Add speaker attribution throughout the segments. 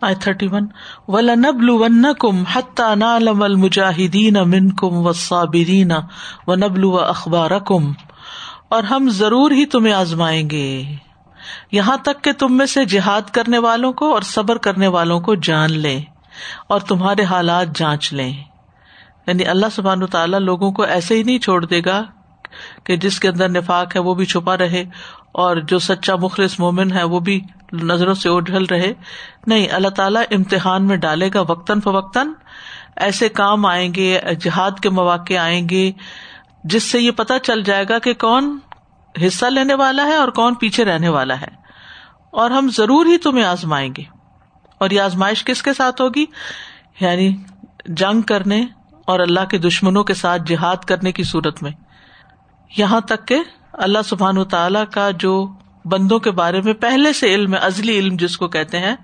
Speaker 1: آئی thirty one ولا نبل one کم حتہ نالم المجاہدین من کم و صابرین و نبل و اخبار کم اور ہم ضرور ہی تمہیں آزمائیں گے۔ یہاں تک کہ تم میں سے جہاد کرنے والوں کو اور صبر کرنے والوں کو جان لیں اور تمہارے حالات جانچ لیں یعنی اللہ سبحان تعالیٰ لوگوں کو ایسے ہی نہیں چھوڑ دے گا کہ جس کے اندر نفاق ہے وہ بھی چھپا رہے اور جو سچا مخلص مومن ہے وہ بھی نظروں سے اجھل رہے۔ نہیں، اللہ تعالیٰ امتحان میں ڈالے گا وقتاً فوقتاً۔ ایسے کام آئیں گے، جہاد کے مواقع آئیں گے، جس سے یہ پتا چل جائے گا کہ کون حصہ لینے والا ہے اور کون پیچھے رہنے والا ہے۔ اور ہم ضرور ہی تمہیں آزمائیں گے۔ اور یہ آزمائش کس کے ساتھ ہوگی؟ یعنی جنگ کرنے اور اللہ کے دشمنوں کے ساتھ جہاد کرنے کی صورت میں۔ یہاں تک کہ اللہ سبحان و تعالی کا جو بندوں کے بارے میں پہلے سے علم، ازلی علم جس کو کہتے ہیں،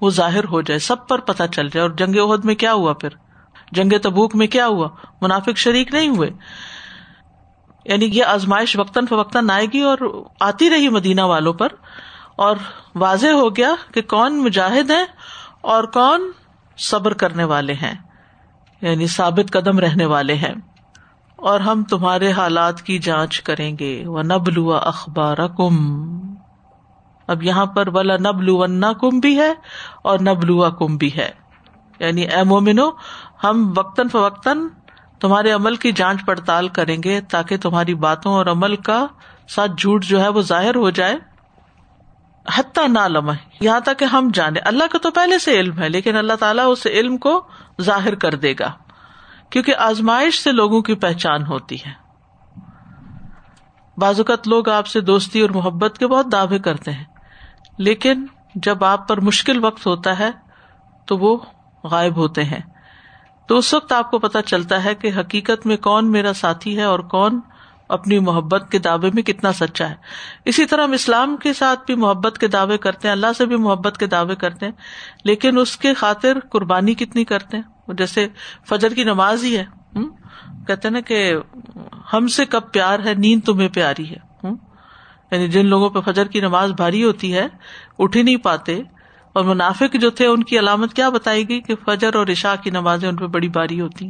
Speaker 1: وہ ظاہر ہو جائے، سب پر پتہ چل جائے۔ اور جنگ عہد میں کیا ہوا پھر؟ جنگ تبوک میں کیا ہوا؟ منافق شریک نہیں ہوئے۔ یعنی یہ آزمائش وقتاً فوقتاً آئے گی اور آتی رہی مدینہ والوں پر۔ اور واضح ہو گیا کہ کون مجاہد ہے اور کون صبر کرنے والے ہیں۔ یعنی ثابت قدم رہنے والے ہیں۔ اور ہم تمہارے حالات کی جانچ کریں گے۔ وہ نبلو اخبار کم اب یہاں پر ولا نبلو کم بھی ہے اور نبلو کم بھی ہے۔ یعنی اے مومنو، ہم وقتاً فوقتاً تمہارے عمل کی جانچ پڑتال کریں گے تاکہ تمہاری باتوں اور عمل کا ساتھ جھوٹ جو ہے وہ ظاہر ہو جائے۔ حتیٰ نہ لمح یہاں تک کہ ہم جانے اللہ کا تو پہلے سے علم ہے، لیکن اللہ تعالیٰ اس علم کو ظاہر کر دے گا۔ کیونکہ آزمائش سے لوگوں کی پہچان ہوتی ہے۔ بعض اوقات لوگ آپ سے دوستی اور محبت کے بہت دعوے کرتے ہیں، لیکن جب آپ پر مشکل وقت ہوتا ہے تو وہ غائب ہوتے ہیں۔ تو اس وقت آپ کو پتا چلتا ہے کہ حقیقت میں کون میرا ساتھی ہے اور کون اپنی محبت کے دعوے میں کتنا سچا ہے۔ اسی طرح ہم اسلام کے ساتھ بھی محبت کے دعوے کرتے ہیں، اللہ سے بھی محبت کے دعوے کرتے ہیں، لیکن اس کے خاطر قربانی کتنی کرتے ہیں؟ جیسے فجر کی نماز ہی ہے کہتے نا کہ ہم سے کب پیار ہے، نیند تمہیں پیاری ہے یعنی جن لوگوں پہ فجر کی نماز بھاری ہوتی ہے، اٹھ ہی نہیں پاتے، اور منافق جو تھے، ان کی علامت کیا بتائی گئی کہ فجر اور عشاء کی نمازیں ان پہ بڑی باری ہوتی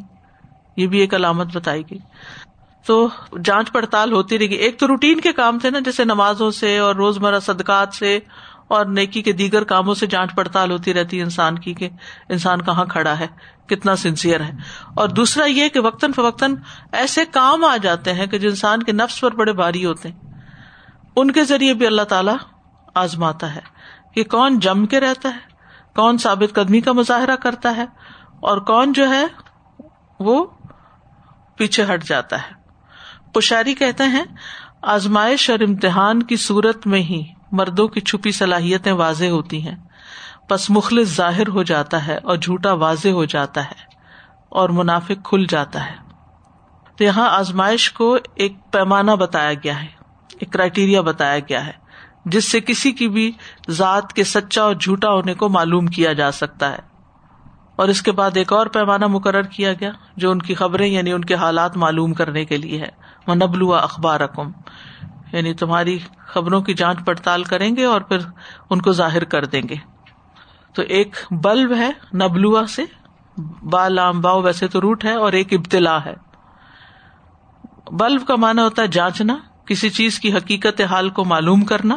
Speaker 1: یہ بھی ایک علامت بتائی گئی۔ تو جانچ پڑتال ہوتی رہے گی ایک تو روٹین کے کام تھے نا، جیسے نمازوں سے اور روز مرہ صدقات سے اور نیکی کے دیگر کاموں سے جانچ پڑتال ہوتی رہتی ہے انسان کی کہ انسان کہاں کھڑا ہے، کتنا سنسیئر ہے۔ اور دوسرا یہ کہ وقتاً فوقتاً ایسے کام آ جاتے ہیں کہ جو انسان کے نفس پر بڑے بھاری ہوتے ہیں۔ ان کے ذریعے بھی اللہ تعالی آزماتا ہے کہ کون جم کے رہتا ہے، کون ثابت قدمی کا مظاہرہ کرتا ہے اور کون جو ہے وہ پیچھے ہٹ جاتا ہے۔ پشاری کہتے ہیں، آزمائش اور امتحان کی صورت میں ہی مردوں کی چھپی صلاحیتیں واضح ہوتی ہیں۔ پس مخلص ظاہر ہو جاتا ہے اور جھوٹا واضح ہو جاتا ہے اور منافق کھل جاتا ہے۔ تو یہاں آزمائش کو ایک پیمانہ بتایا گیا ہے، ایک کرائٹیریا بتایا گیا ہے، جس سے کسی کی بھی ذات کے سچا اور جھوٹا ہونے کو معلوم کیا جا سکتا ہے۔ اور اس کے بعد ایک اور پیمانہ مقرر کیا گیا، جو ان کی خبریں یعنی ان کے حالات معلوم کرنے کے لیے ہے۔ وہ اخبار رقم یعنی تمہاری خبروں کی جانچ پڑتال کریں گے اور پھر ان کو ظاہر کر دیں گے۔ تو ایک بلب ہے نبلوا سے، با لام باؤ ویسے تو روٹ ہے اور ایک ابتلا ہے۔ بلب کا مانا ہوتا ہے جانچنا، کسی چیز کی حقیقت حال کو معلوم کرنا۔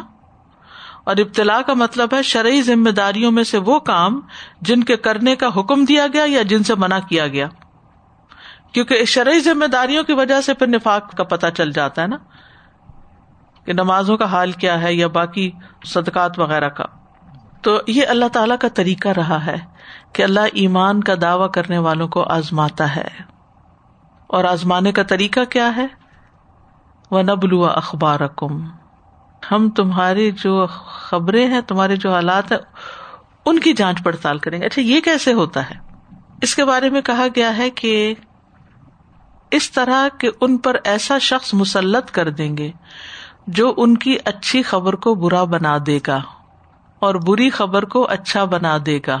Speaker 1: اور ابتلا کا مطلب ہے شرعی ذمہ داریوں میں سے وہ کام جن کے کرنے کا حکم دیا گیا یا جن سے منع کیا گیا۔ کیونکہ شرعی ذمہ داریوں کی وجہ سے پھر نفاق کا پتہ چل جاتا ہے نا۔ کہ نمازوں کا حال کیا ہے یا باقی صدقات وغیرہ کا۔ تو یہ اللہ تعالی کا طریقہ رہا ہے کہ اللہ ایمان کا دعوی کرنے والوں کو آزماتا ہے۔ اور آزمانے کا طریقہ کیا ہے؟ وہ نبلو اخبار ہم تمہاری جو خبریں ہیں، تمہارے جو حالات ہیں، ان کی جانچ پڑتال کریں گے۔ اچھا یہ کیسے ہوتا ہے؟ اس کے بارے میں کہا گیا ہے کہ اس طرح کہ ان پر ایسا شخص مسلط کر دیں گے جو ان کی اچھی خبر کو برا بنا دے گا اور بری خبر کو اچھا بنا دے گا۔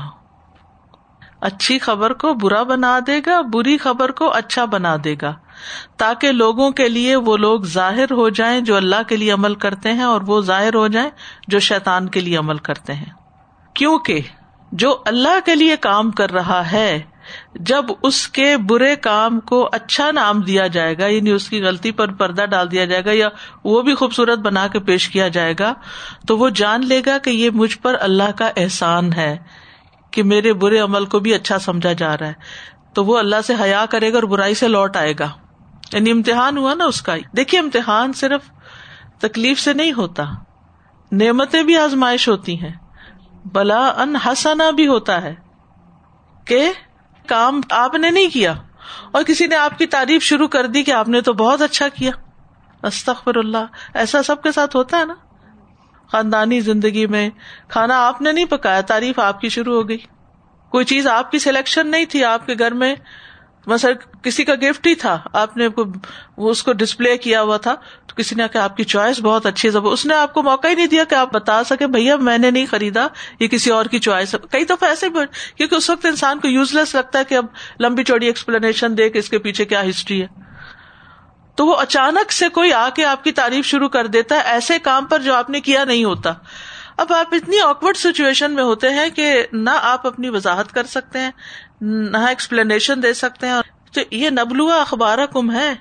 Speaker 1: اچھی خبر کو برا بنا دے گا، بری خبر کو اچھا بنا دے گا۔ تاکہ لوگوں کے لیے وہ لوگ ظاہر ہو جائیں جو اللہ کے لیے عمل کرتے ہیں اور وہ ظاہر ہو جائیں جو شیطان کے لیے عمل کرتے ہیں۔ کیونکہ جو اللہ کے لیے کام کر رہا ہے جب اس کے برے کام کو اچھا نام دیا جائے گا یعنی اس کی غلطی پر پردہ ڈال دیا جائے گا یا وہ بھی خوبصورت بنا کے پیش کیا جائے گا، تو وہ جان لے گا کہ یہ مجھ پر اللہ کا احسان ہے کہ میرے برے عمل کو بھی اچھا سمجھا جا رہا ہے۔ تو وہ اللہ سے حیا کرے گا اور برائی سے لوٹ آئے گا۔ یعنی امتحان ہوا نا اس کا۔ دیکھیے امتحان صرف تکلیف سے نہیں ہوتا، نعمتیں بھی آزمائش ہوتی ہیں۔ بلا ان ہسنا بھی ہوتا ہے کہ کام آپ نے نہیں کیا اور کسی نے آپ کی تعریف شروع کر دی کہ آپ نے تو بہت اچھا کیا۔ استخر اللہ، ایسا سب کے ساتھ ہوتا ہے نا۔ خاندانی زندگی میں کھانا آپ نے نہیں پکایا، تعریف آپ کی شروع ہو گئی۔ کوئی چیز آپ کی سلیکشن نہیں تھی، آپ کے گھر میں مثلا کسی کا گفٹ ہی تھا، آپ نے وہ اس کو ڈسپلے کیا ہوا تھا، تو کسی نے کہا آپ کی چوائس بہت اچھی ہے اس نے آپ کو موقع ہی نہیں دیا کہ آپ بتا سکے بھیا، میں نے نہیں خریدا، یہ کسی اور کی چوائس کئی دفعہ ایسے بھی، کیونکہ اس وقت انسان کو یوز لیس لگتا ہے کہ اب لمبی چوڑی ایکسپلینیشن دے کہ اس کے پیچھے کیا ہسٹری ہے۔ تو وہ اچانک سے کوئی آ کے آپ کی تعریف شروع کر دیتا ہے، ایسے کام پر جو آپ نے کیا نہیں ہوتا۔ اب آپ اتنی آکورڈ سچویشن میں ہوتے ہیں کہ نہ آپ اپنی وضاحت کر سکتے ہیں نہ ایکسپلینیشن دے سکتے ہیں۔ تو یہ نبلوا اخبار کم ہے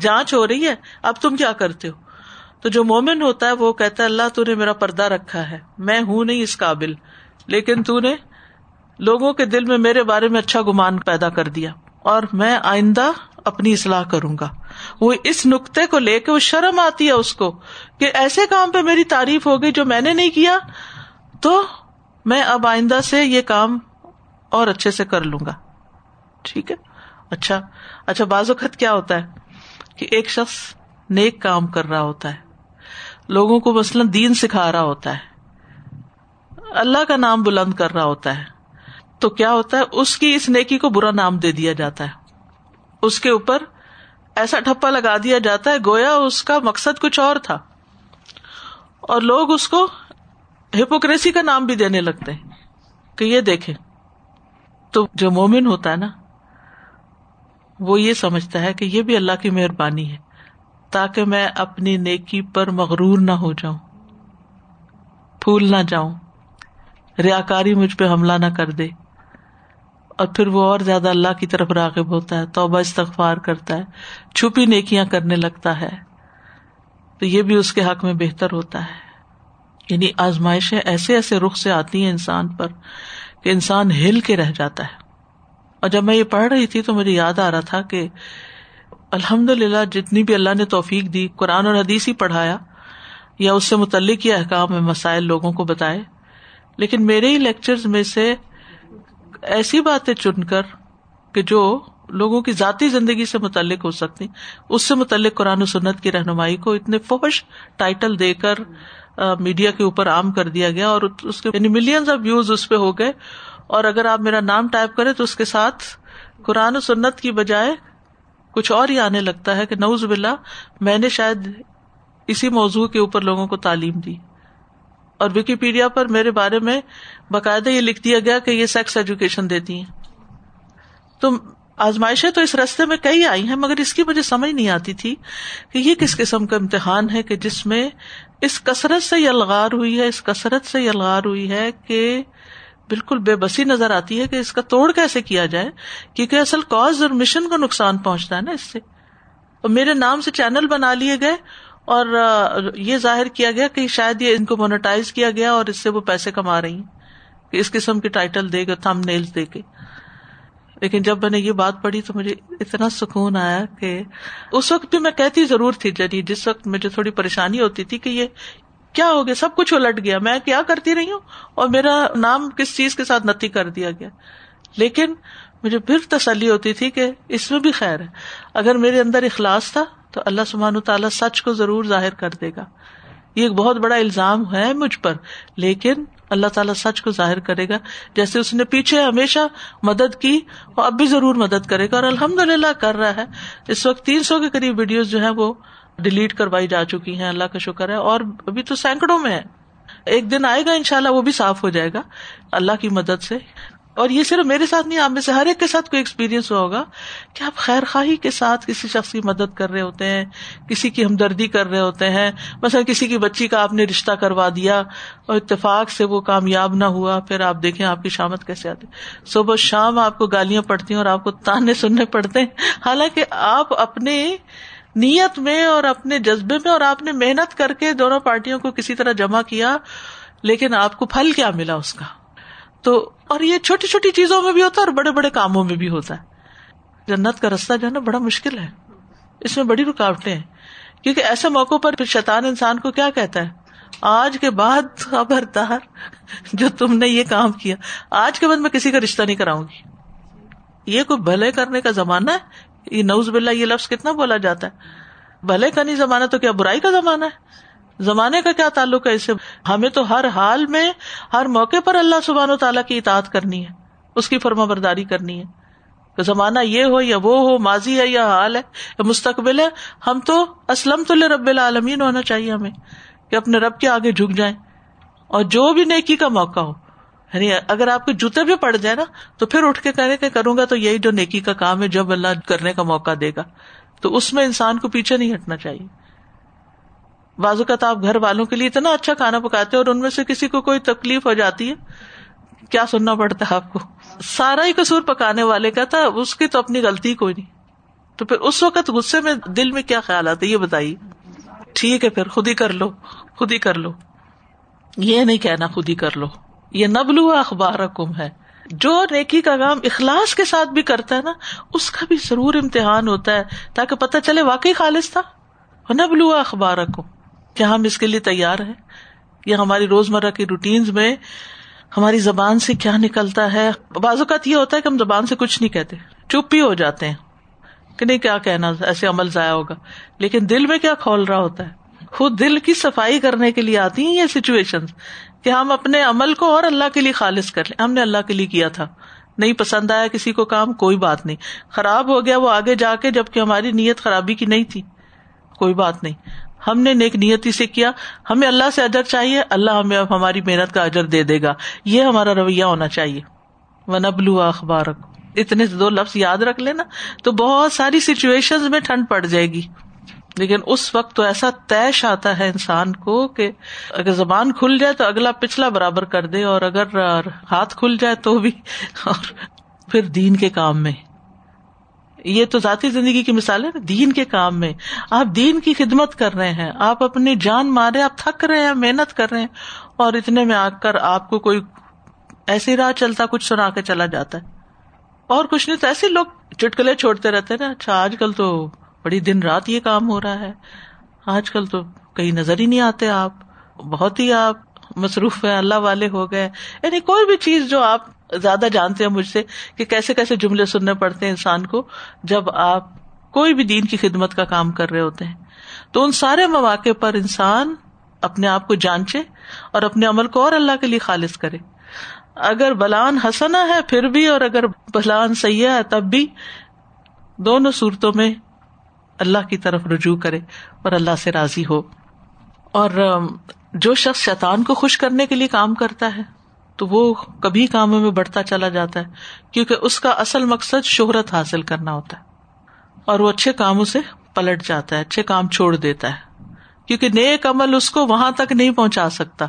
Speaker 1: جانچ ہو رہی ہے۔ اب تم کیا کرتے ہو؟ تو جو مومن ہوتا ہے وہ کہتا ہے، اللہ تو نے میرا پردہ رکھا ہے۔ میں ہوں نہیں اس قابل۔ لیکن تو نے لوگوں کے دل میں میرے بارے میں اچھا گمان پیدا کر دیا۔ اور میں آئندہ اپنی اصلاح کروں گا۔ وہ اس نقطے کو لے کے وہ شرم آتی ہے اس کو کہ ایسے کام پہ میری تعریف ہو گئی جو میں نے نہیں کیا۔ تو میں اب آئندہ سے یہ کام اور اچھے سے کر لوں گا۔ ٹھیک ہے؟ اچھا۔ اچھا بعض اوقات کیا ہوتا ہے کہ ایک شخص نیک کام کر رہا ہوتا ہے، لوگوں کو مثلاً دین سکھا رہا ہوتا ہے، اللہ کا نام بلند کر رہا ہوتا ہے، تو کیا ہوتا ہے؟ اس کی، اس نیکی کو برا نام دے دیا جاتا ہے۔ اس کے اوپر ایسا ٹھپا لگا دیا جاتا ہے، گویا اس کا مقصد کچھ اور تھا۔ اور لوگ اس کو ہپوکریسی کا نام بھی دینے لگتے ہیں کہ یہ دیکھے تو جو مومن ہوتا ہے نا، وہ یہ سمجھتا ہے کہ یہ بھی اللہ کی مہربانی ہے، تاکہ میں اپنی نیکی پر مغرور نہ ہو جاؤں، پھول نہ جاؤں ریا کاری مجھ پہ حملہ نہ کر دے۔ اور پھر وہ اور زیادہ اللہ کی طرف راغب ہوتا ہے، توبہ استغفار کرتا ہے، چھپی نیکیاں کرنے لگتا ہے۔ تو یہ بھی اس کے حق میں بہتر ہوتا ہے۔ یعنی آزمائشیں ایسے ایسے رخ سے آتی ہیں انسان پر کہ انسان ہل کے رہ جاتا ہے۔ اور جب میں یہ پڑھ رہی تھی تو مجھے یاد آ رہا تھا کہ الحمد للہ جتنی بھی اللہ نے توفیق دی، قرآن اور حدیث ہی پڑھایا یا اس سے متعلق یہ احکام میں مسائل لوگوں کو بتائے۔ لیکن میرے ہی لیکچر میں سے ایسی باتیں چن کر کہ جو لوگوں کی ذاتی زندگی سے متعلق ہو سکتی، اس سے متعلق قرآن و سنت کی رہنمائی کو اتنے فوش ٹائٹل دے کر میڈیا کے اوپر عام کر دیا گیا اور اس کے یعنی ملینز آف ویوز اس پہ ہو گئے اور اگر آپ میرا نام ٹائپ کریں تو اس کے ساتھ قرآن و سنت کی بجائے کچھ اور ہی آنے لگتا ہے کہ نوز بلا میں نے شاید اسی موضوع کے اوپر لوگوں کو تعلیم دی اور وکیپیڈیا پر میرے بارے میں باقاعدہ یہ لکھ دیا گیا کہ یہ سیکس ایجوکیشن دیتی ہیں۔ تو آزمائشیں تو اس رستے میں کئی آئی ہیں مگر اس کی مجھے سمجھ نہیں آتی تھی کہ یہ کس قسم کا امتحان ہے کہ جس میں اس کثرت سے یہ ہوئی ہے، اس کثرت سے یہ ہوئی ہے کہ بالکل بے بسی نظر آتی ہے کہ اس کا توڑ کیسے کیا جائے، کیونکہ اصل کاز اور مشن کو نقصان پہنچتا ہے نا اس سے۔ اور میرے نام سے چینل بنا لیے گئے اور یہ ظاہر کیا گیا کہ شاید یہ ان کو مونیٹائز کیا گیا اور اس سے وہ پیسے کما رہی ہیں کہ اس قسم کی ٹائٹل دے گا تھم نیلس دے کے۔ لیکن جب میں نے یہ بات پڑھی تو مجھے اتنا سکون آیا کہ اس وقت بھی میں کہتی ضرور تھی جنی جس وقت مجھے تھوڑی پریشانی ہوتی تھی کہ یہ کیا ہو گیا؟ سب کچھ الٹ گیا۔ میں کیا کرتی رہی ہوں؟ اور میرا نام کس چیز کے ساتھ نتی کر دیا گیا؟ لیکن مجھے پھر تسلی ہوتی تھی کہ اس میں بھی خیر ہے۔ اگر میرے اندر اخلاص تھا تو اللہ سبحان تعالیٰ سچ کو ضرور ظاہر کر دے گا۔ یہ ایک بہت بڑا الزام ہے مجھ پر، لیکن اللہ تعالیٰ سچ کو ظاہر کرے گا، جیسے اس نے پیچھے ہمیشہ مدد کی وہ اب بھی ضرور مدد کرے گا، اور الحمد للہ کر رہا ہے۔ اس وقت تین سو کے قریب ویڈیوز جو ہے وہ ڈیلیٹ کروائی جا چکی ہیں، اللہ کا شکر ہے۔ اور ابھی تو سینکڑوں میں ہے۔ ایک دن آئے گا ان شاء اللہ وہ بھی صاف ہو جائے گا۔ اللہ کی مدد سے۔ اور یہ صرف میرے ساتھ نہیں، آپ میں سے ہر ایک کے ساتھ کوئی ایکسپیرینس ہوا ہوگا کہ آپ خیر خواہی کے ساتھ کسی شخص کی مدد کر رہے ہوتے ہیں، کسی کی ہمدردی کر رہے ہوتے ہیں، مثلا کسی کی بچی کا آپ نے رشتہ کروا دیا اور اتفاق سے وہ کامیاب نہ ہوا، پھر آپ دیکھیں آپ کی شامت کیسے آتی۔ صبح شام آپ کو گالیاں پڑتی ہیں اور آپ کو تانے سننے پڑتے ہیں۔ حالانکہ آپ اپنے نیت میں اور اپنے جذبے میں اور آپ نے محنت کر کے دونوں پارٹیوں کو کسی طرح جمع کیا، لیکن آپ کو پھل کیا ملا اس کا؟ تو اور یہ چھوٹی چھوٹی چیزوں میں بھی ہوتا ہے اور بڑے بڑے کاموں میں بھی ہوتا ہے۔ جنت کا رستہ جو ہے نا بڑا مشکل ہے۔ اس میں بڑی رکاوٹیں ہیں۔ کیونکہ ایسے موقع پر پھر شیطان انسان کو کیا کہتا ہے؟ آج کے بعد خبردار جو تم نے یہ کام کیا، آج کے بعد میں کسی کا رشتہ نہیں کراؤں گی۔ یہ کوئی بھلے کرنے کا زمانہ ہے؟ یہ نوز بلّہ یہ لفظ کتنا بولا جاتا ہے؟ بھلے کا نہیں زمانہ تو کیا؟ برائی کا زمانہ ہے؟ زمانے کا کیا تعلق ہے اس سے؟ ہمیں تو ہر حال میں، ہر موقع پر اللہ سبحان و تعالیٰ کی اطاعت کرنی ہے، اس کی فرما برداری کرنی ہے۔ زمانہ یہ ہو یا وہ ہو، ماضی ہے یا حال ہے، یا مستقبل ہے، ہم تو اسلم تو رب العالمین ہونا چاہیے ہمیں، کہ اپنے رب کے آگے جھک جائیں۔ اور جو بھی نیکی کا موقع ہو یعنی اگر آپ کے جوتے بھی پڑ جائے نا، تو پھر اٹھ کے کہنے کہ کروں گا تو یہی جو نیکی کا کام ہے، جب اللہ کرنے کا موقع دے گا۔ تو اس میں انسان کو پیچھے نہیں ہٹنا چاہیے۔ بعض اوقات آپ گھر والوں کے لیے اتنا اچھا کھانا پکاتے اور ان میں سے کسی کو کوئی تکلیف ہو جاتی ہے، کیا سننا پڑتا ہے آپ کو؟ سارا ہی کسور پکانے والے کا تھا، اس کی تو اپنی غلطی کوئی نہیں۔ تو پھر اس وقت غصے میں دل میں کیا خیال آتا ہے؟ یہ بتائیے۔ ٹھیک ہے پھر، خود ہی کر لو، خود ہی کر لو۔ یہ نہیں کہنا خود ہی کر لو۔ یہ نبلو اخبار کم ہے۔ جو نیکی کا کام اخلاص کے ساتھ بھی کرتا ہے نا، اس کا بھی ضرور امتحان ہوتا ہے تاکہ پتہ چلے واقعی خالص تھا۔ نبلو اخبار کم کیا ہم اس کے لیے تیار ہیں؟ یا ہماری روزمرہ کی روٹین میں ہماری زبان سے کیا نکلتا ہے؟ بعض اوقات یہ ہوتا ہے کہ ہم زبان سے کچھ نہیں کہتے، چپ ہی ہو جاتے ہیں کہ نہیں، کیا کہنا؟ ایسے عمل ضائع ہوگا۔ لیکن دل میں کیا کھول رہا ہوتا ہے؟ خود دل کی صفائی کرنے کے لیے آتی ہیں یہ سچویشن کہ ہم اپنے عمل کو اور اللہ کے لیے خالص کر لیں۔ ہم نے اللہ کے لیے کیا تھا۔ نہیں پسند آیا کسی کو کام؟ کوئی بات نہیں۔ خراب ہو گیا وہ آگے جا کے، جبکہ ہماری نیت خرابی کی نہیں تھی۔ کوئی بات نہیں۔ ہم نے نیک نیتی سے کیا، ہمیں اللہ سے اجر چاہیے، اللہ ہمیں اب ہماری محنت کا اجر دے دے گا۔ یہ ہمارا رویہ ہونا چاہیے۔ و نبلو اخبار اتنے دو لفظ یاد رکھ لینا، تو بہت ساری سچویشن میں ٹھنڈ پڑ جائے گی۔ لیکن اس وقت تو ایسا طیش آتا ہے انسان کو کہ اگر زبان کھل جائے تو اگلا پچھلا برابر کر دے، اور اگر ہاتھ کھل جائے تو بھی، اور پھر دین کے کام میں۔ یہ تو ذاتی زندگی کی مثال ہے نا، دین کے کام میں۔ آپ دین کی خدمت کر رہے ہیں۔ آپ اپنی جان مارے، آپ تھک رہے ہیں، محنت کر رہے ہیں۔ اور اتنے میں آ کر آپ کو کوئی ایسی راہ چلتا، کچھ سنا کے چلا جاتا ہے۔ اور کچھ نہیں تو ایسے لوگ چٹکلے چھوڑتے رہتے نا اچھا آج کل تو بڑی دن رات یہ کام ہو رہا ہے۔ آج کل تو کہیں نظر ہی نہیں آتے آپ۔ بہت ہی آپ مصروف ہے اللہ والے ہو گئے۔ یعنی کوئی بھی چیز جو آپ زیادہ جانتے ہیں مجھ سے کہ کیسے کیسے جملے سننے پڑتے ہیں انسان کو جب آپ کوئی بھی دین کی خدمت کا کام کر رہے ہوتے ہیں۔ تو ان سارے مواقع پر انسان اپنے آپ کو جانچے اور اپنے عمل کو اور اللہ کے لیے خالص کرے۔ اگر بلان ہسنا ہے پھر بھی اور اگر بلان سیاح ہے تب بھی دونوں صورتوں میں اللہ کی طرف رجوع کرے اور اللہ سے راضی ہو۔ اور جو شخص شیطان کو خوش کرنے کے لیے کام کرتا ہے تو وہ کبھی کاموں میں بڑھتا چلا جاتا ہے، کیونکہ اس کا اصل مقصد شہرت حاصل کرنا ہوتا ہے۔ اور وہ اچھے کاموں سے پلٹ جاتا ہے، اچھے کام چھوڑ دیتا ہے۔ کیونکہ نیک عمل اس کو وہاں تک نہیں پہنچا سکتا۔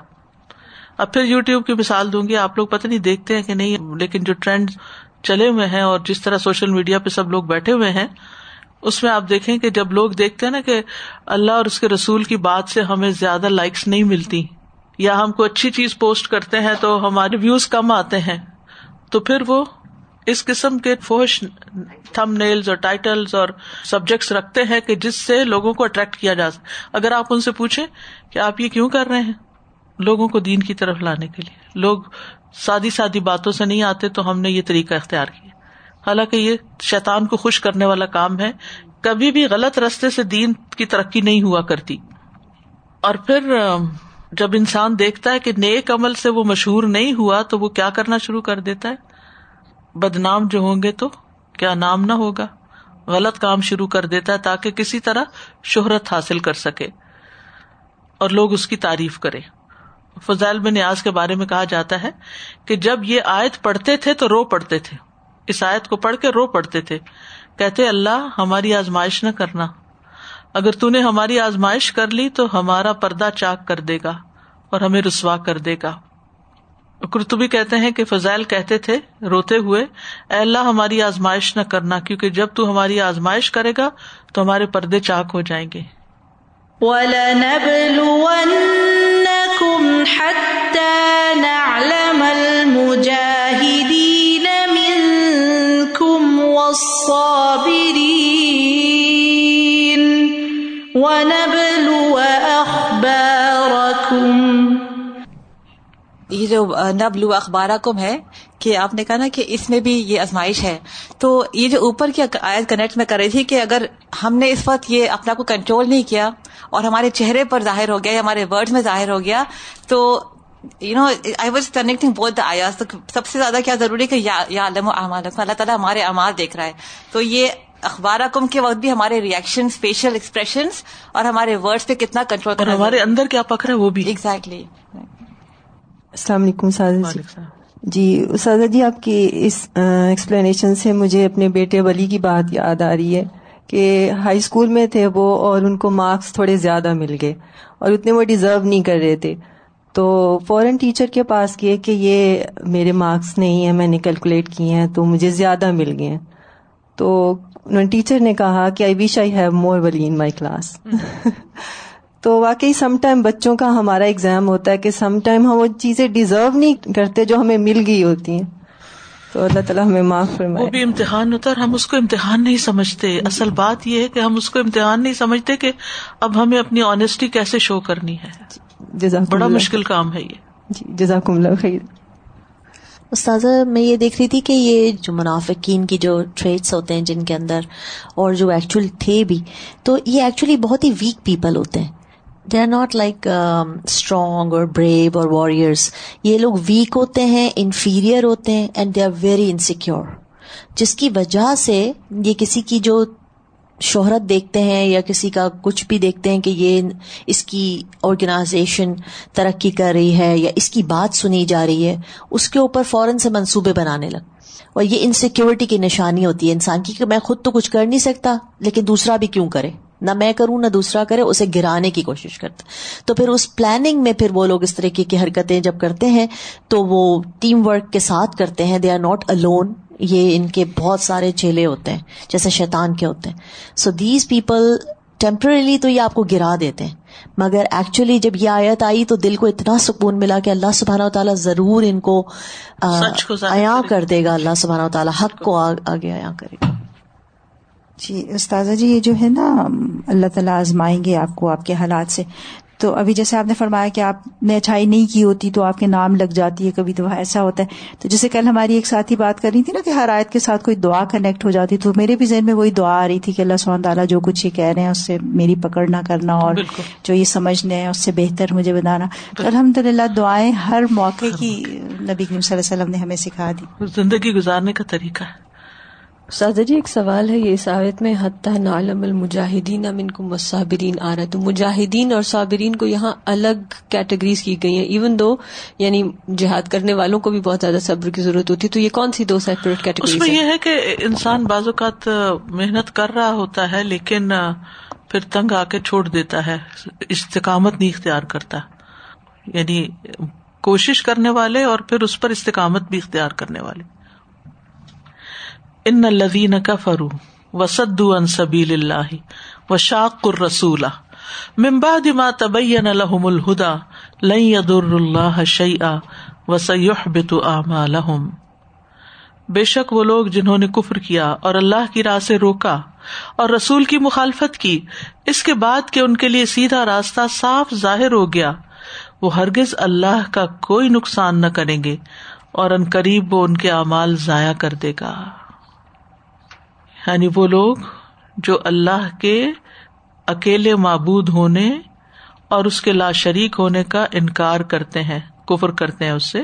Speaker 1: اب پھر یو ٹیوب کی مثال دوں گی، آپ لوگ پتہ نہیں، دیکھتے ہیں کہ نہیں، لیکن جو ٹرینڈ چلے ہوئے ہیں اور جس طرح سوشل میڈیا پہ سب لوگ بیٹھے ہوئے ہیں، اس میں آپ دیکھیں کہ جب لوگ دیکھتے ہیں نا کہ اللہ اور اس کے رسول کی بات سے ہمیں زیادہ لائکس نہیں ملتی۔ یا ہم کو اچھی چیز پوسٹ کرتے ہیں تو ہمارے ویوز کم آتے ہیں، تو پھر وہ اس قسم کے فوش تھم نیلز اور ٹائٹلس اور سبجیکٹس رکھتے ہیں کہ جس سے لوگوں کو اٹریکٹ کیا جا سکے۔ اگر آپ ان سے پوچھیں کہ آپ یہ کیوں کر رہے ہیں؟ لوگوں کو دین کی طرف لانے کے لیے۔ لوگ سادی سادی باتوں سے نہیں آتے تو ہم نے یہ طریقہ اختیار کیا۔ حالانکہ یہ شیطان کو خوش کرنے والا کام ہے۔ کبھی بھی غلط رستے سے دین کی ترقی نہیں ہوا کرتی۔ اور پھر جب انسان دیکھتا ہے کہ نیک عمل سے وہ مشہور نہیں ہوا تو وہ کیا کرنا شروع کر دیتا ہے؟ بدنام جو ہوں گے تو کیا نام نہ ہوگا؟ غلط کام شروع کر دیتا ہے تاکہ کسی طرح شہرت حاصل کر سکے اور لوگ اس کی تعریف کرے فضائل بن نیاز کے بارے میں کہا جاتا ہے کہ جب یہ آیت پڑھتے تھے تو رو پڑھتے تھے۔ اس آیت کو پڑھ کے رو پڑھتے تھے۔ کہتے اللہ ہماری آزمائش نہ کرنا۔ اگر تو نے ہماری آزمائش کر لی تو ہمارا پردہ چاک کر دے گا اور ہمیں رسوا کر دے گا۔ کرتبی کہتے ہیں کہ فضائل کہتے تھے، روتے ہوئے، اے اللہ ہماری آزمائش نہ کرنا، کیونکہ جب تو ہماری آزمائش کرے گا تو ہمارے پردے چاک ہو جائیں گے۔
Speaker 2: یہ جو نبلو اخبار کم ہے کہ آپ نے کہا نا کہ اس میں بھی یہ آزمائش ہے۔ تو یہ جو اوپر کی آیت کنیکٹ میں کر رہی تھی کہ اگر ہم نے اس وقت یہ اپنا کو کنٹرول نہیں کیا اور ہمارے چہرے پر ظاہر ہو گیا یا ہمارے ورڈ میں ظاہر ہو گیا تو you know I was connecting بہت دا آیاز تو سب سے زیادہ کیا ضروری کہ یا علم و اعمال اللہ تعالیٰ ہمارے امال دیکھ رہا ہے۔ تو یہ اخبار کم کے وقت بھی ہمارے ریئیکشن فیشیل ایکسپریشن اور ہمارے ورڈ پہ کتنا کنٹرول
Speaker 1: ہمارے اندر کیا پک رہا ہے وہ بھی۔
Speaker 2: ایگزیکٹلی
Speaker 3: السلام علیکم سادہ جی۔ جی سادہ جی آپ کی اس ایکسپلینیشن سے مجھے اپنے بیٹے ولی کی بات یاد آ رہی ہے کہ ہائی اسکول میں تھے وہ اور ان کو مارکس تھوڑے زیادہ مل گئے اور اتنے وہ ڈیزرو نہیں کر رہے تھے۔ تو فورن ٹیچر کے پاس کیے کہ یہ میرے مارکس نہیں ہیں میں نے کیلکولیٹ کیے ہیں تو مجھے زیادہ مل گئے ہیں۔ تو ٹیچر نے کہا کہ آئی وش آئی ہیو مور ولی ان مائی کلاس تو واقعی سم ٹائم بچوں کا ہمارا ایگزام ہوتا ہے کہ سم ٹائم ہم وہ چیزیں ڈیزرو نہیں کرتے جو ہمیں مل گئی ہوتی ہیں۔ تو اللہ تعالیٰ ہمیں معاف فرمائے۔
Speaker 1: وہ بھی امتحان ہوتا ہے اور ہم اس کو امتحان نہیں سمجھتے۔ اصل بات یہ ہے کہ ہم اس کو امتحان نہیں سمجھتے کہ اب ہمیں اپنی آنےسٹی کیسے شو کرنی ہے۔ جزاک بڑا مشکل کام ہے یہ۔
Speaker 3: جی جزاک اللہ خیر۔
Speaker 4: استاذہ میں یہ دیکھ رہی تھی کہ یہ جو منافقین کی جو ٹریڈس ہوتے ہیں جن کے اندر اور جو ایکچوئل تھے بھی تو یہ ایکچولی بہت ہی ویک پیپل ہوتے ہیں۔ They are not like strong اور بریو اور واریئرس یہ لوگ ویک ہوتے ہیں انفیریئر ہوتے ہیں and they are very insecure جس کی وجہ سے یہ کسی کی جو شہرت دیکھتے ہیں یا کسی کا کچھ بھی دیکھتے ہیں کہ یہ اس کی آرگنائزیشن ترقی کر رہی ہے یا اس کی بات سنی جا رہی ہے، اس کے اوپر فوراً سے منصوبے بنانے لگ اور یہ انسیکیورٹی کی نشانی ہوتی ہے انسان کی کہ میں خود تو کچھ کر نہیں سکتا، لیکن دوسرا بھی کیوں کرے؟ نہ میں کروں نہ دوسرا کرے اسے گرانے کی کوشش کرتا۔ تو پھر اس پلاننگ میں پھر وہ لوگ اس طریقے کی حرکتیں جب کرتے ہیں تو وہ ٹیم ورک کے ساتھ کرتے ہیں۔ دے آر ناٹ الون یہ ان کے بہت سارے چیلے ہوتے ہیں جیسے شیطان کے ہوتے ہیں۔ سو دیز پیپل ٹیمپرریلی تو یہ آپ کو گرا دیتے ہیں۔ مگر ایکچولی جب یہ آیت آئی تو دل کو اتنا سکون ملا کہ اللہ سبحانہ و تعالیٰ ضرور ان کو عیاں کر دے گا۔ اللہ سبحانہ و تعالیٰ حق کو آگے عیاں کرے گا۔
Speaker 5: جی استاذہ جی یہ جو ہے نا اللہ تعالیٰ آزمائیں گے آپ کو آپ کے حالات سے۔ تو ابھی جیسے آپ نے فرمایا کہ آپ نے اچھائی نہیں کی ہوتی تو آپ کے نام لگ جاتی ہے کبھی تو ایسا ہوتا ہے۔ تو جیسے کل ہماری ایک ساتھی بات کر رہی تھی نا کہ ہر آیت کے ساتھ کوئی دعا کنیکٹ ہو جاتی تو میرے بھی ذہن میں وہی دعا آ رہی تھی کہ اللہ سبحانہ تعالیٰ جو کچھ یہ کہہ رہے ہیں اس سے میری پکڑ نہ کرنا اور جو یہ سمجھنے ہیں اس سے بہتر مجھے بتانا تو الحمد للہ دعائیں ہر موقع کی نبی کریم صلی اللہ علیہ وسلم نے ہمیں سکھا دی۔
Speaker 1: زندگی گزارنے کا طریقہ ہے۔
Speaker 3: سادہ جی ایک سوال ہے یہ اس آیت میں حتیٰ نعلم المجاہدین امن کو صابرین آ رہا ہے تو مجاہدین اور صابرین کو یہاں الگ کیٹیگریز کی گئی ہیں ایون دو یعنی جہاد کرنے والوں کو بھی بہت زیادہ صبر کی ضرورت ہوتی ہے تو یہ کون سی دو سیپریٹ کیٹیگری
Speaker 1: اس میں یہ ہے کہ انسان بعض اوقات محنت کر رہا ہوتا ہے لیکن پھر تنگ آ کے چھوڑ دیتا ہے استقامت نہیں اختیار کرتا۔ یعنی کوشش کرنے والے اور پھر اس پر استقامت بھی اختیار کرنے والے۔ ان الذین کفروا وصدوا عن سبیل اللہ وشاقوا الرسول. من بعد ما تبین لهم الهدى لن يضر الله شيئا وسيحبط اعمالهم. بے شک وہ لوگ جنہوں نے کفر کیا اور اللہ کی راہ سے روکا اور رسول کی مخالفت کی، اس کے بعد کہ ان کے لیے سیدھا راستہ صاف ظاہر ہو گیا، وہ ہرگز اللہ کا کوئی نقصان نہ کریں گے اور ان قریب وہ ان کے اعمال ضائع کر دے گا۔ یعنی وہ لوگ جو اللہ کے اکیلے معبود ہونے اور اس کے لا شریک ہونے کا انکار کرتے ہیں، کفر کرتے ہیں اس سے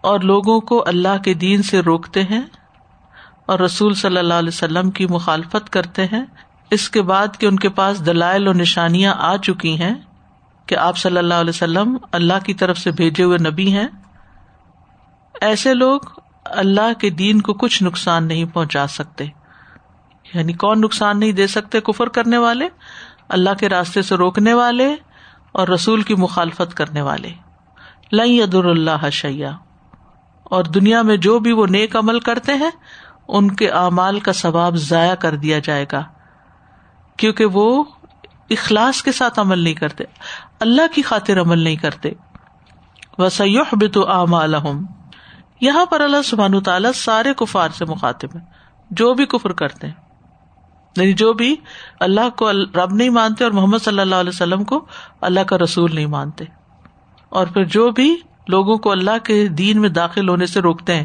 Speaker 1: اور لوگوں کو اللہ کے دین سے روکتے ہیں اور رسول صلی اللہ علیہ وسلم کی مخالفت کرتے ہیں۔ اس کے بعد کہ ان کے پاس دلائل اور نشانیاں آ چکی ہیں کہ آپ صلی اللہ علیہ وسلم اللہ کی طرف سے بھیجے ہوئے نبی ہیں۔ ایسے لوگ اللہ کے دین کو کچھ نقصان نہیں پہنچا سکتے۔ یعنی کون نقصان نہیں دے سکتے کفر کرنے والے، اللہ کے راستے سے روکنے والے اور رسول کی مخالفت کرنے والے۔ لئی ادر اللہ شیا اور دنیا میں جو بھی وہ نیک عمل کرتے ہیں، ان کے اعمال کا ثواب ضائع کر دیا جائے گا۔ کیونکہ وہ اخلاص کے ساتھ عمل نہیں کرتے، اللہ کی خاطر عمل نہیں کرتے۔ وسیح بت اعمال یہاں پر اللہ سبحان تعالیٰ سارے کفار سے مخاطب ہے جو بھی کفر کرتے ہیں۔ یعنی جو بھی اللہ کو رب نہیں مانتے اور محمد صلی اللہ علیہ وسلم کو اللہ کا رسول نہیں مانتے۔ اور پھر جو بھی لوگوں کو اللہ کے دین میں داخل ہونے سے روکتے ہیں۔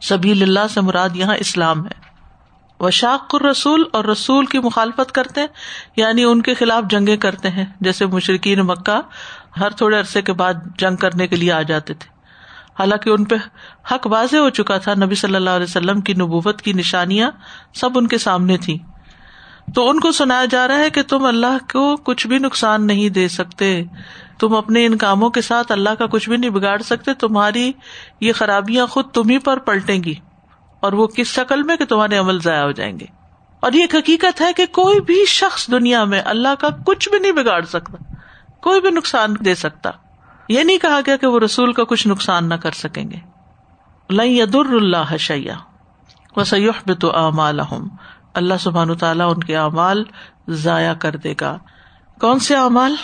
Speaker 1: سبھی اللہ سے مراد یہاں اسلام ہے۔ وشاق رسول اور رسول کی مخالفت کرتے ہیں۔ یعنی ان کے خلاف جنگیں کرتے ہیں۔ جیسے مشرقین مکہ ہر تھوڑے عرصے کے بعد جنگ کرنے کے لیے آ جاتے تھے۔ حالانکہ ان پہ حق واضح ہو چکا تھا نبی صلی اللہ علیہ وسلم کی نبوت کی نشانیاں سب ان کے سامنے تھی تو ان کو سنایا جا رہا ہے کہ تم اللہ کو کچھ بھی نقصان نہیں دے سکتے۔ تم اپنے ان کاموں کے ساتھ اللہ کا کچھ بھی نہیں بگاڑ سکتے۔ تمہاری یہ خرابیاں خود تمہیں پر پلٹیں گی اور وہ کس شکل میں کہ تمہارے عمل ضائع ہو جائیں گے۔ اور یہ حقیقت ہے کہ کوئی بھی شخص دنیا میں اللہ کا کچھ بھی نہیں بگاڑ سکتا، کوئی بھی نقصان دے سکتا۔ یہ نہیں کہا گیا کہ وہ رسول کا کچھ نقصان نہ کر سکیں گے۔ لئی اللہ شیا و سیح تو اعمال اللہ سبحان تعالیٰ ان کے اعمال ضائع کر دے گا۔ کون سے اعمال؟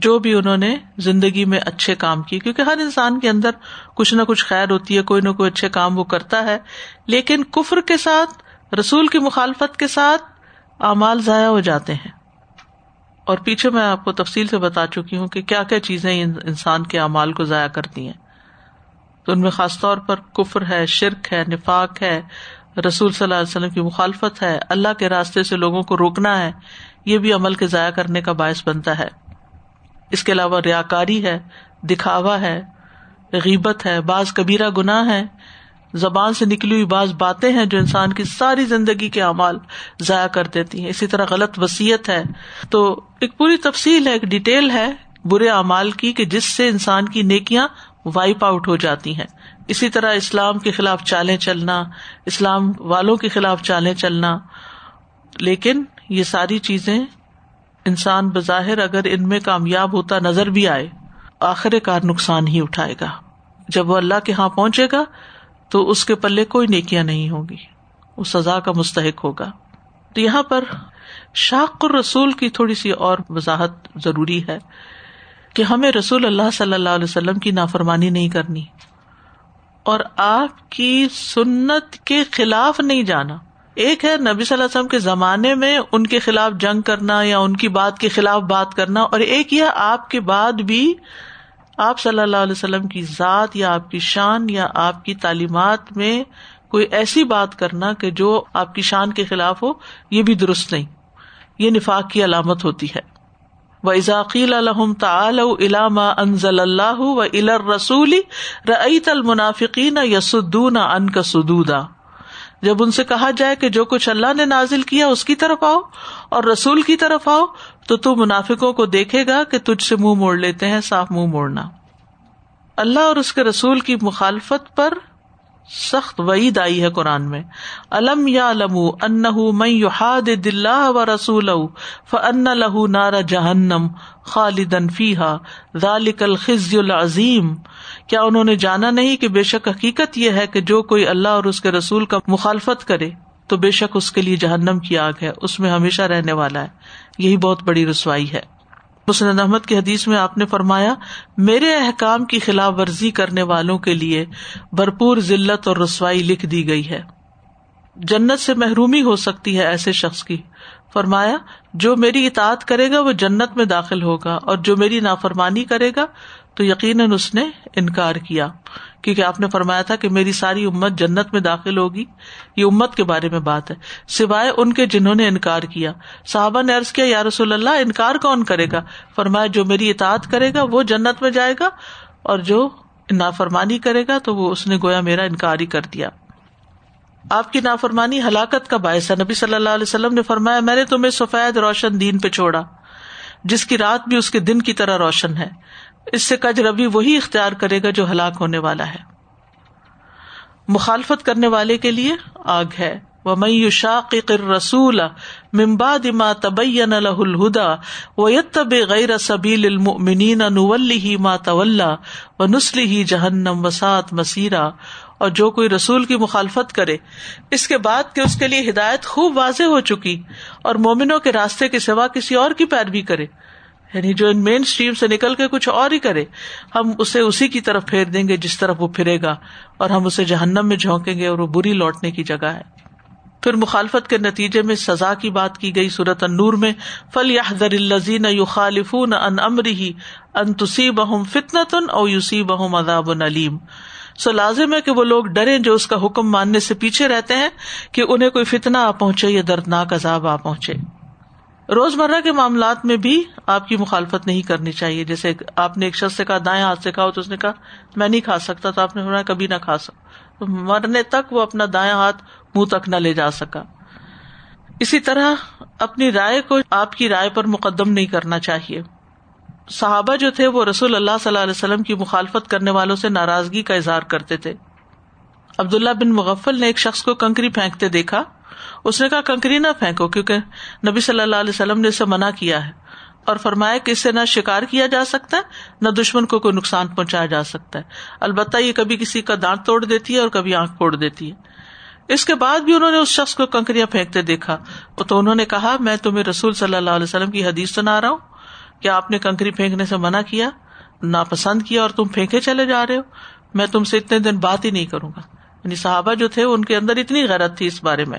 Speaker 1: جو بھی انہوں نے زندگی میں اچھے کام کیے، کیونکہ ہر انسان کے اندر کچھ نہ کچھ خیر ہوتی ہے، کوئی نہ کوئی اچھے کام وہ کرتا ہے۔ لیکن کفر کے ساتھ، رسول کی مخالفت کے ساتھ اعمال ضائع ہو جاتے ہیں۔ اور پیچھے میں آپ کو تفصیل سے بتا چکی ہوں کہ کیا کیا چیزیں انسان کے اعمال کو ضائع کرتی ہیں۔ تو ان میں خاص طور پر کفر ہے، شرک ہے، نفاق ہے، رسول صلی اللہ علیہ وسلم کی مخالفت ہے، اللہ کے راستے سے لوگوں کو روکنا ہے، یہ بھی عمل کے ضائع کرنے کا باعث بنتا ہے۔ اس کے علاوہ ریا کاری ہے، دکھاوا ہے، غیبت ہے، بعض کبیرہ گناہ ہے زبان سے نکلی ہوئی بعض باتیں ہیں جو انسان کی ساری زندگی کے اعمال ضائع کر دیتی ہیں۔ اسی طرح غلط وسیعت ہے۔ تو ایک پوری تفصیل ہے، ایک ڈیٹیل ہے برے اعمال کی کہ جس سے انسان کی نیکیاں وائپ آؤٹ ہو جاتی ہیں۔ اسی طرح اسلام کے خلاف چالیں چلنا، اسلام والوں کے خلاف چالیں چلنا۔ لیکن یہ ساری چیزیں انسان بظاہر اگر ان میں کامیاب ہوتا نظر بھی آئے، آخر کار نقصان ہی اٹھائے گا۔ جب وہ اللہ کے یہاں پہنچے گا تو اس کے پلے کوئی نیکیاں نہیں ہوگی۔ وہ سزا کا مستحق ہوگا۔ تو یہاں پر شاق رسول کی تھوڑی سی اور وضاحت ضروری ہے کہ ہمیں رسول اللہ صلی اللہ علیہ وسلم کی نافرمانی نہیں کرنی اور آپ کی سنت کے خلاف نہیں جانا۔ ایک ہے نبی صلی اللہ علیہ وسلم کے زمانے میں ان کے خلاف جنگ کرنا یا ان کی بات کے خلاف بات کرنا اور ایک یہ آپ کے بعد بھی آپ صلی اللہ علیہ وسلم کی ذات یا آپ کی شان یا آپ کی تعلیمات میں کوئی ایسی بات کرنا کہ جو آپ کی شان کے خلاف ہو، یہ بھی درست نہیں۔ یہ نفاق کی علامت ہوتی ہے۔ وہ ازاقیل الحم علامہ انزل اللہ و الر رسولی رعیت المنافقین یسدون ان کا سدودا۔ جب ان سے کہا جائے کہ جو کچھ اللہ نے نازل کیا، اس کی طرف آؤ اور رسول کی طرف آؤ تو تو منافقوں کو دیکھے گا کہ تجھ سے منہ موڑ لیتے ہیں، صاف منہ موڑنا۔ اللہ اور اس کے رسول کی مخالفت پر سخت وعید آئی ہے قرآن میں۔ الم یا لم ان میں دلہ و رسول فن لہ نار جہنم خالدن فیحا ذالک الخزی العظیم۔ کیا انہوں نے جانا نہیں کہ بے شک حقیقت یہ ہے کہ جو کوئی اللہ اور اس کے رسول کا مخالفت کرے؟ تو بے شک اس کے لیے جہنم کی آگ ہے، اس میں ہمیشہ رہنے والا ہے۔ یہی بہت بڑی رسوائی ہے۔ مسند احمد کی حدیث میں آپ نے فرمایا، میرے احکام کی خلاف ورزی کرنے والوں کے لیے بھرپور ذلت اور رسوائی لکھ دی گئی ہے۔ جنت سے محرومی ہو سکتی ہے ایسے شخص کی۔ فرمایا، جو میری اطاعت کرے گا، وہ جنت میں داخل ہوگا اور جو میری نافرمانی کرے گا تو یقیناً اس نے انکار کیا، کیونکہ آپ نے فرمایا تھا کہ میری ساری امت جنت میں داخل ہوگی۔ یہ امت کے بارے میں بات ہے۔ سوائے ان کے جنہوں نے انکار کیا۔ صحابہ نے ارض کیا، یا رسول اللہ، انکار کون کرے گا؟ فرمایا، جو میری اطاعت کرے گا، وہ جنت میں جائے گا، اور جو نافرمانی کرے گا، تو وہ اس نے گویا میرا انکار ہی کر دیا۔ آپ کی نافرمانی ہلاکت کا باعث ہے۔ نبی صلی اللہ علیہ وسلم نے فرمایا، میں نے تمہیں سفید روشن دین پہ چھوڑا، جس کی رات بھی اس کے دن کی طرح روشن ہے۔ اس سے کج ربی وہی اختیار کرے گا جو ہلاک ہونے والا ہے۔ مخالفت کرنے والے کے لیے آگ ہے۔ وہ شاق رسول ممباد ما تبین له الهدى ويتبع غیر سبیل المؤمنین نوله ما تولى ونصله جهنم وساط مسیرا اور جو کوئی رسول کی مخالفت کرے، اس کے بعد کہ اس کے لیے ہدایت خوب واضح ہو چکی اور مومنوں کے راستے کے سوا کسی اور کی پیروی کرے۔ یعنی جو ان مین اسٹریم سے نکل کے کچھ اور ہی کرے، ہم اسے اسی کی طرف پھیر دیں گے جس طرف وہ پھرے گا، اور ہم اسے جہنم میں جھونکیں گے اور وہ بری لوٹنے کی جگہ ہے۔ پھر مخالفت کے نتیجے میں سزا کی بات کی گئی صورت انور میں فل یا در الزین یو خالف ان امری ان تسی بہم فتن تن او یوسی بہم اداب نلیم سو لازم ہے کہ وہ لوگ ڈرے جو اس کا حکم ماننے سے پیچھے رہتے ہیں، کہ انہیں کوئی فتنا آ پہنچے یا دردناک عذاب آ پہنچے۔ روزمرہ کے معاملات میں بھی آپ کی مخالفت نہیں کرنی چاہیے۔ جیسے آپ نے ایک شخص سے کہا، دائیں ہاتھ سے کھاؤ تو اس نے کہا، میں نہیں کھا سکتا تو آپ نے کبھی نہ کھا سکتا۔ مرنے تک وہ اپنا دائیں ہاتھ منہ تک نہ لے جا سکا۔ اسی طرح اپنی رائے کو آپ کی رائے پر مقدم نہیں کرنا چاہیے۔ صحابہ جو تھے، وہ رسول اللہ صلی اللہ علیہ وسلم کی مخالفت کرنے والوں سے ناراضگی کا اظہار کرتے تھے۔ عبداللہ بن مغفل نے ایک شخص کو کنکری پھینکتے دیکھا۔ اس نے کہا، کنکری نہ پھینکو، کیونکہ نبی صلی اللہ علیہ وسلم نے اسے منع کیا ہے۔ اور فرمایا کہ اس سے نہ شکار کیا جا سکتا ہے، نہ دشمن کو کوئی نقصان پہنچایا جا سکتا ہے۔ البتہ یہ کبھی کسی کا دانت توڑ دیتی ہے اور کبھی آنکھ پھوڑ دیتی ہے۔ اس کے بعد بھی انہوں نے اس شخص کو کنکریاں پھینکتے دیکھا۔ تو انہوں نے کہا، میں تمہیں رسول صلی اللہ علیہ وسلم کی حدیث سنا رہا ہوں۔ کہ آپ نے کنکری پھینکنے سے منع کیا؟ ناپسند کیا اور تم پھینکے چلے جا رہے ہو؟ میں تم سے اتنے دن بات ہی نہیں کروں گا۔ یعنی صحابہ جو تھے ان کے اندر اتنی غیرت تھی اس بارے میں۔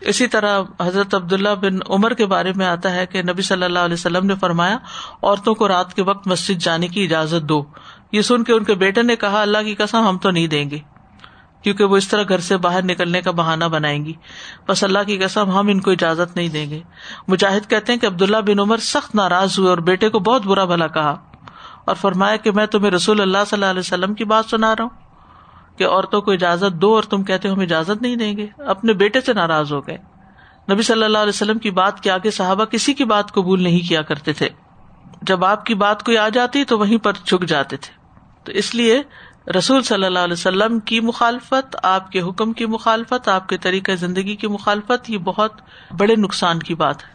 Speaker 1: اسی طرح حضرت عبداللہ بن عمر کے بارے میں آتا ہے کہ نبی صلی اللہ علیہ وسلم نے فرمایا، عورتوں کو رات کے وقت مسجد جانے کی اجازت دو۔ یہ سن کے ان کے بیٹے نے کہا، اللہ کی قسم ہم تو نہیں دیں گے، کیونکہ وہ اس طرح گھر سے باہر نکلنے کا بہانا بنائیں گی۔ بس اللہ کی قسم ہم ان کو اجازت نہیں دیں گے۔ مجاہد کہتے ہیں کہ عبداللہ بن عمر سخت ناراض ہوئے اور بیٹے کو بہت برا بھلا کہا اور فرمایا کہ میں تمہیں رسول اللہ صلی اللہ علیہ وسلم کی بات سنا رہا ہوں۔ کہ عورتوں کو اجازت دو اور تم کہتے ہم اجازت نہیں دیں گے۔ اپنے بیٹے سے ناراض ہو گئے۔ نبی صلی اللہ علیہ وسلم کی بات کے آگے صحابہ کسی کی بات قبول نہیں کیا کرتے تھے۔ جب آپ کی بات کوئی آ جاتی تو وہیں پر جھک جاتے تھے۔ تو اس لیے رسول صلی اللہ علیہ وسلم کی مخالفت، آپ کے حکم کی مخالفت، آپ کے طریقۂ زندگی کی مخالفت، یہ بہت بڑے نقصان کی بات ہے۔